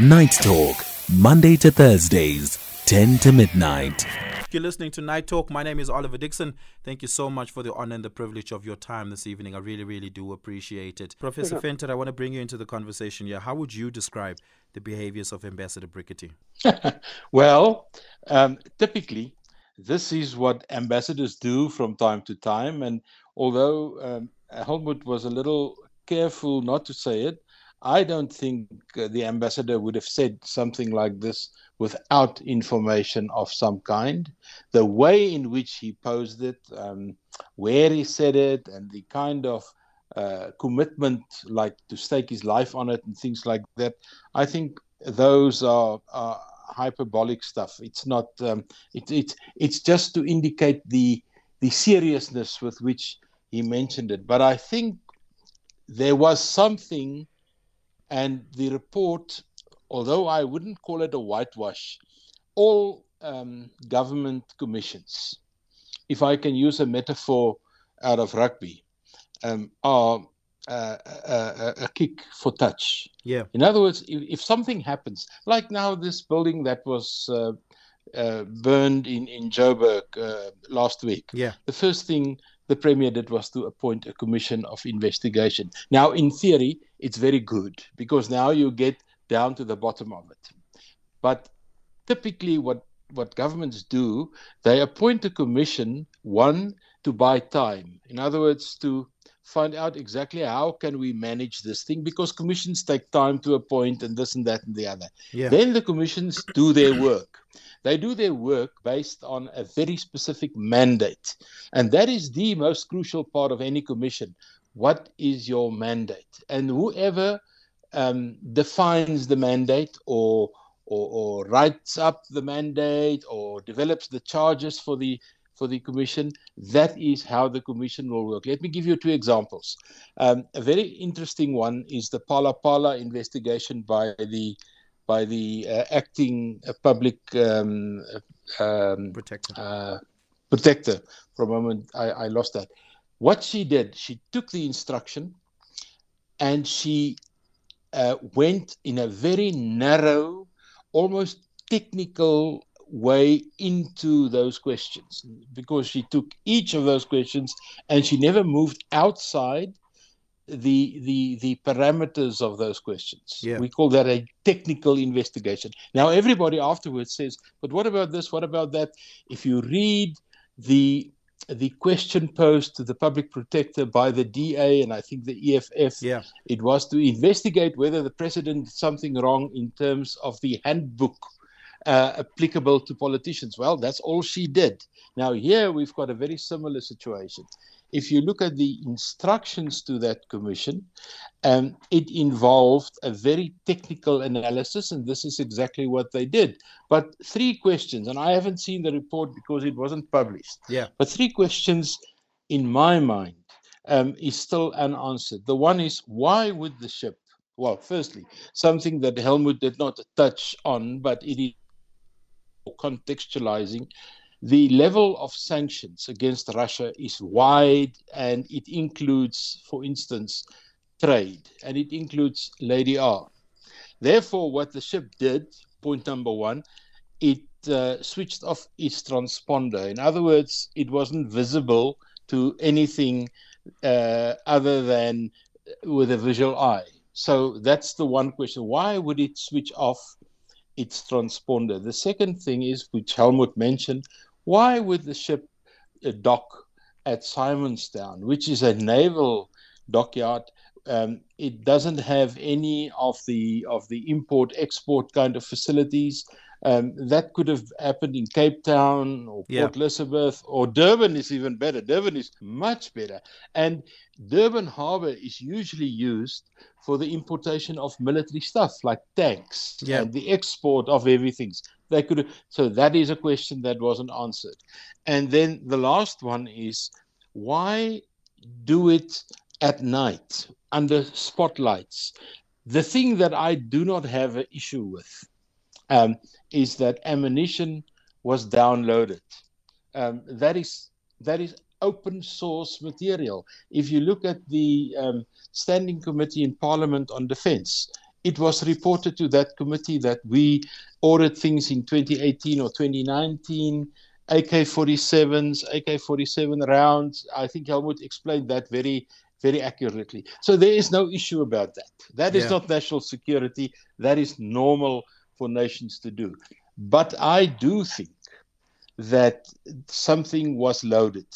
Night Talk, Monday to Thursdays, 10 to midnight. You're listening to Night Talk. My name is Oliver Dickson. Thank you so much for the honor and the privilege of your time this evening. I really, really do appreciate it. Professor mm Venter, I want to bring you into the conversation here. How would you describe the behaviors of Ambassador Brigety? well, um, typically, this is what ambassadors do from time to time. And although um, Helmut was a little careful not to say it, I don't think uh, the ambassador would have said something like this without information of some kind. The way in which he posed it, um, where he said it, and the kind of uh, commitment, like to stake his life on it and things like that, I think those are, are hyperbolic stuff. It's not. Um, it, it, it's just to indicate the the seriousness with which he mentioned it. But I think there was something and the report, although I wouldn't call it a whitewash, all um, government commissions, if I can use a metaphor out of rugby, um, are uh, a, a, kick for touch. Yeah. In other words, if, if something happens, like now this building that was uh, uh, burned in in Joburg uh, last week. Yeah. The first thing the premier did was to appoint a commission of investigation. Now, in theory, it's very good because now you get down to the bottom of it. But typically, what what governments do, they appoint a commission one to buy time. In other words, to find out exactly how can we manage this thing because commissions take time to appoint and this and that and the other. Yeah. Then the commissions do their work. They do their work based on a very specific mandate. And that is the most crucial part of any commission. What is your mandate? And whoever um, defines the mandate or, or, or writes up the mandate or develops the charges for the for the commission. That is how the commission will work. Let me give you two examples. Um, a very interesting one is the Phala Phala investigation by the by the uh, acting uh, public um, um, protector. Uh, protector. For a moment, I, I lost that. What she did, she took the instruction and she uh, went in a very narrow, almost technical way into those questions because she took each of those questions and she never moved outside the the the parameters of those questions. Yeah. We call that a technical investigation. Now everybody afterwards says, but what about this? What about that? If you read the the question posed to the public protector by the DA and I think the EFF, yeah. it was to investigate whether the president did something wrong in terms of the handbook uh, applicable to politicians. Well, that's all she did. Now, here we've got a very similar situation. If you look at the instructions to that commission, um, it involved a very technical analysis, and this is exactly what they did. But three questions, and I haven't seen the report because it wasn't published. Yeah. But three questions in my mind um, is still unanswered. The one is why would the ship well, firstly, something that Helmut did not touch on, but it is contextualizing, the level of sanctions against Russia is wide and it includes, for instance, trade and it includes Lady R. Therefore, what the ship did, point number one, it uh, switched off its transponder. In other words, it wasn't visible to anything uh, other than with a visual eye. So that's the one question. Why would it switch off its transponder. The second thing is, which Helmut mentioned, why would the ship uh, dock at Simonstown, which is a naval dockyard? Um, it doesn't have any of the of the import export kind of facilities. Um, that could have happened in Cape Town or Yeah. Port Elizabeth or Durban is even better. Durban is much better. And Durban Harbor is usually used for the importation of military stuff like tanks Yeah. and the export of everything. They could so that is a question that wasn't answered. And then the last one is why do it at night under spotlights? The thing that I do not have an issue with um, is that ammunition was downloaded. Um, that is that is open source material. If you look at the um, Standing Committee in Parliament on Defence, it was reported to that committee that we ordered things in 2018 or 2019 AK-47s, AK-47 rounds. I think Helmut explained that very, very accurately. So there is no issue about that. That is yeah. not national security. That is normal for nations to do. But I do think that something was loaded.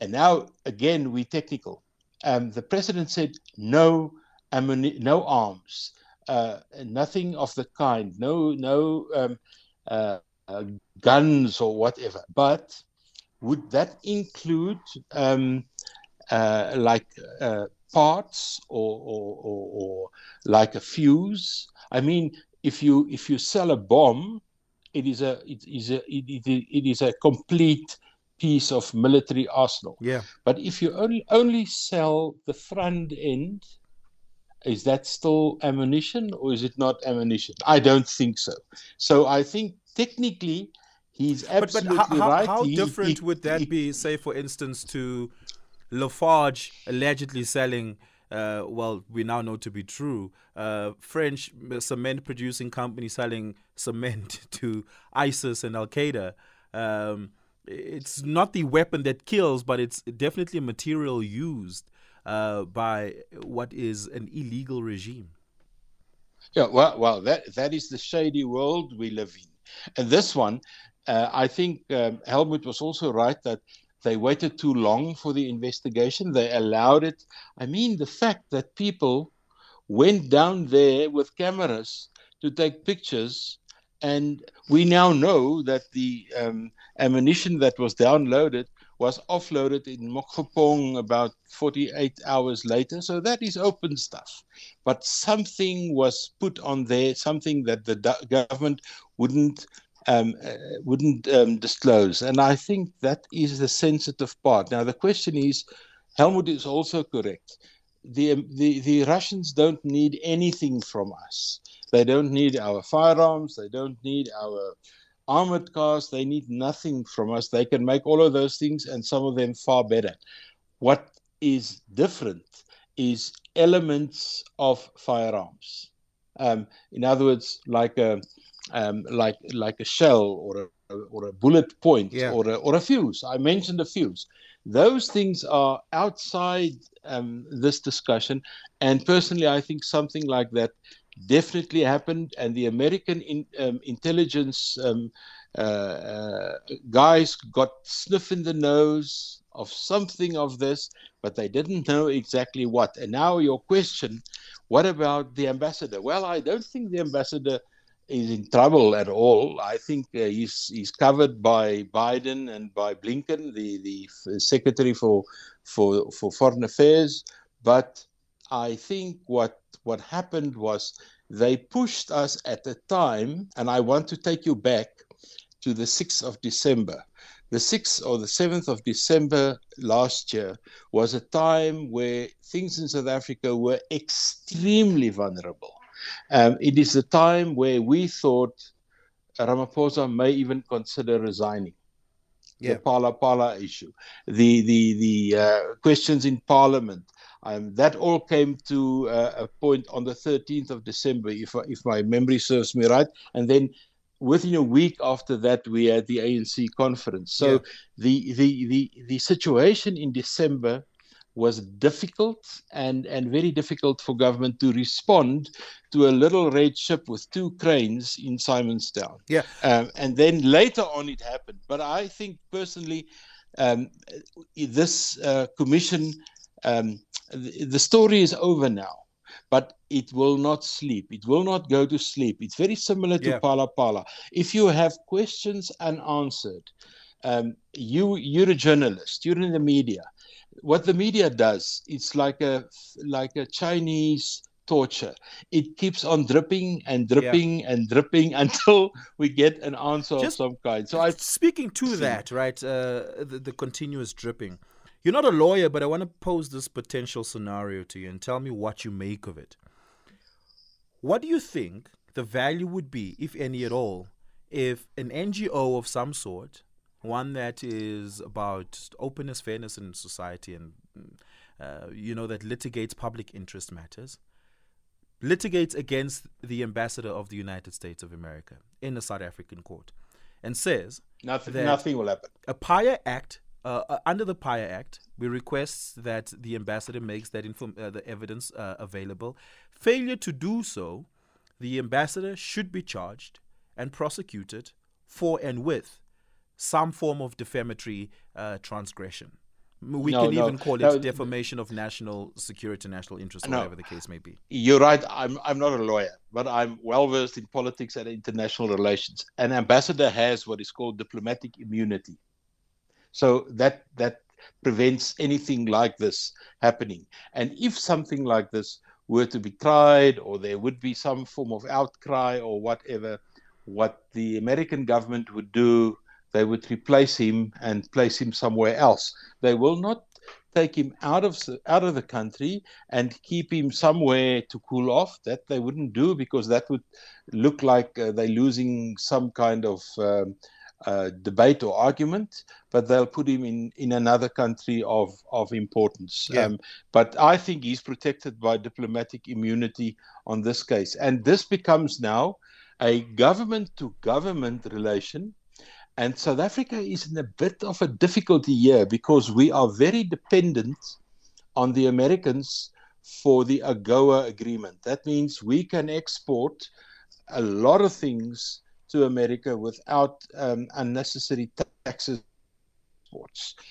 And now, again, we technical. Um, the president said no, ammuni- no arms, uh, nothing of the kind, no, no um, uh, uh, guns or whatever. But would that include um, uh, like uh, parts or, or, or, or, like a fuse? I mean, if you if you sell a bomb, it is a it is a it, it, is a complete piece of military arsenal. Yeah. But if you only only sell the front end, is that still ammunition or is it not ammunition? I don't think so. So I think technically he's absolutely but, but how, right. How different he, would that he, be, say, for instance, to Lafarge allegedly selling? Uh, well, we now know to be true. Uh, French cement producing company selling cement to ISIS and Al Qaeda. Um, it's not the weapon that kills, but it's definitely a material used uh, by what is an illegal regime. Yeah, well, well, that that is the shady world we live in, and this one, uh, I think um, Helmut was also right that they waited too long for the investigation. They allowed it. I mean, the fact that people went down there with cameras to take pictures, and we now know that the um, ammunition that was downloaded was offloaded in Mookgophong about 48 hours later. So that is open stuff. But something was put on there, something that the government wouldn't um, uh, wouldn't um, disclose. And I think that is the sensitive part. Now the question is, Helmut is also correct. The, the, the Russians don't need anything from us. They don't need our firearms. They don't need our armored cars, they need nothing from us. They can make all of those things and some of them far better. What is different is elements of firearms. Um, in other words, like a um, like like a shell or a or a bullet point yeah. or a, or a fuse. I mentioned a fuse. Those things are outside um, this discussion, and personally, I think something like that definitely happened, and the American in, um, intelligence um, uh, uh, guys got sniff in the nose of something of this, but they didn't know exactly what. And now your question, what about the ambassador? Well, I don't think the ambassador is in trouble at all. I think uh, he's he's covered by Biden and by Blinken, the the secretary for for for foreign affairs. But I think what what happened was they pushed us at the time, and I want to take you back to the 6th of December. The 6th or the 7th of December last year was a time where things in South Africa were extremely vulnerable. Um, it is a time where we thought Ramaphosa may even consider resigning. Yeah. The Phala Phala issue, the the the uh, questions in Parliament, um, that all came to uh, a point on the 13th of December, if, if my memory serves me right. And then within a week after that, we had the ANC conference. So yeah. the, the, the, the situation in December was difficult and, and very difficult for government to respond to a little red ship with two cranes in Simonstown. Yeah. Um, and then later on it happened. But I think personally, um, this uh, commission um, the story is over now, but it will not sleep. It will not go to sleep. It's very similar to yeah. Pala Phala. If you have questions unanswered, um, you you're a journalist. You're in the media. What the media does, it's like a like a Chinese torture. It keeps on dripping and dripping yeah. and dripping until we get an answer Just of some kind. So I speaking to that, right? Uh, the, the continuous dripping. You're not a lawyer, but I want to pose this potential scenario to you and tell me what you make of it. What do you think the value would be, if any at all, if an NGO of some sort, one that is about openness, fairness in society, and uh, you know that litigates public interest matters, litigates against the ambassador of the United States of America in a South African court and says nothing, nothing will happen. A PIA Act, uh, uh, under the PIA Act, we request that the ambassador makes that inform- uh, the evidence uh, available. Failure to do so, the ambassador should be charged and prosecuted for and with some form of defamatory uh, transgression. We No, can no, even call it no. defamation of national security, national interest, whatever the case may be. You're right. I'm I'm not a lawyer, but I'm well versed in politics and international relations. An ambassador has what is called diplomatic immunity, so that that prevents anything like this happening. And if something like this were to be tried, or there would be some form of outcry or whatever, what the American government would do, they would replace him and place him somewhere else. They will not take him out of out of the country and keep him somewhere to cool off. That they wouldn't do because that would look like uh, they're losing some kind of um, uh, debate or argument. But they'll put him in, in another country of of importance. Yeah. Um, but I think he's protected by diplomatic immunity on this case, and this becomes now a government to government relation. And South Africa is in a bit of a difficulty here because we are very dependent on the Americans for the AGOA agreement. That means we can export a lot of things to America without um, unnecessary taxes.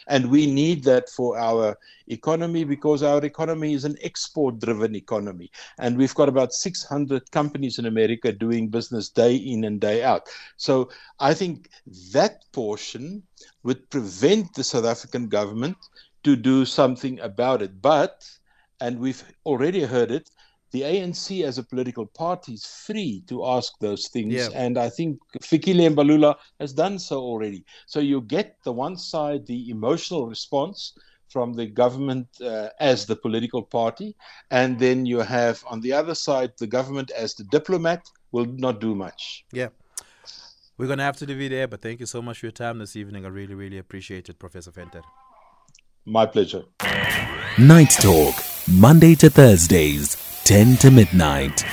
And we need that for our economy because our economy is an export driven economy. And we've got about 600 companies in America doing business day in and day out. So I think that portion would prevent the South African government to do something about it. But, and we've already heard it, the ANC as a political party is free to ask those things. Yeah. And I think Fikile Mbalula has done so already. So you get the one side, the emotional response from the government uh, as the political party. And then you have on the other side, the government as the diplomat will not do much. Yeah. We're going to have to leave it there, but thank you so much for your time this evening. I really, really appreciate it, Professor Venter. My pleasure. Night Talk, Monday to Thursdays, 10 to midnight.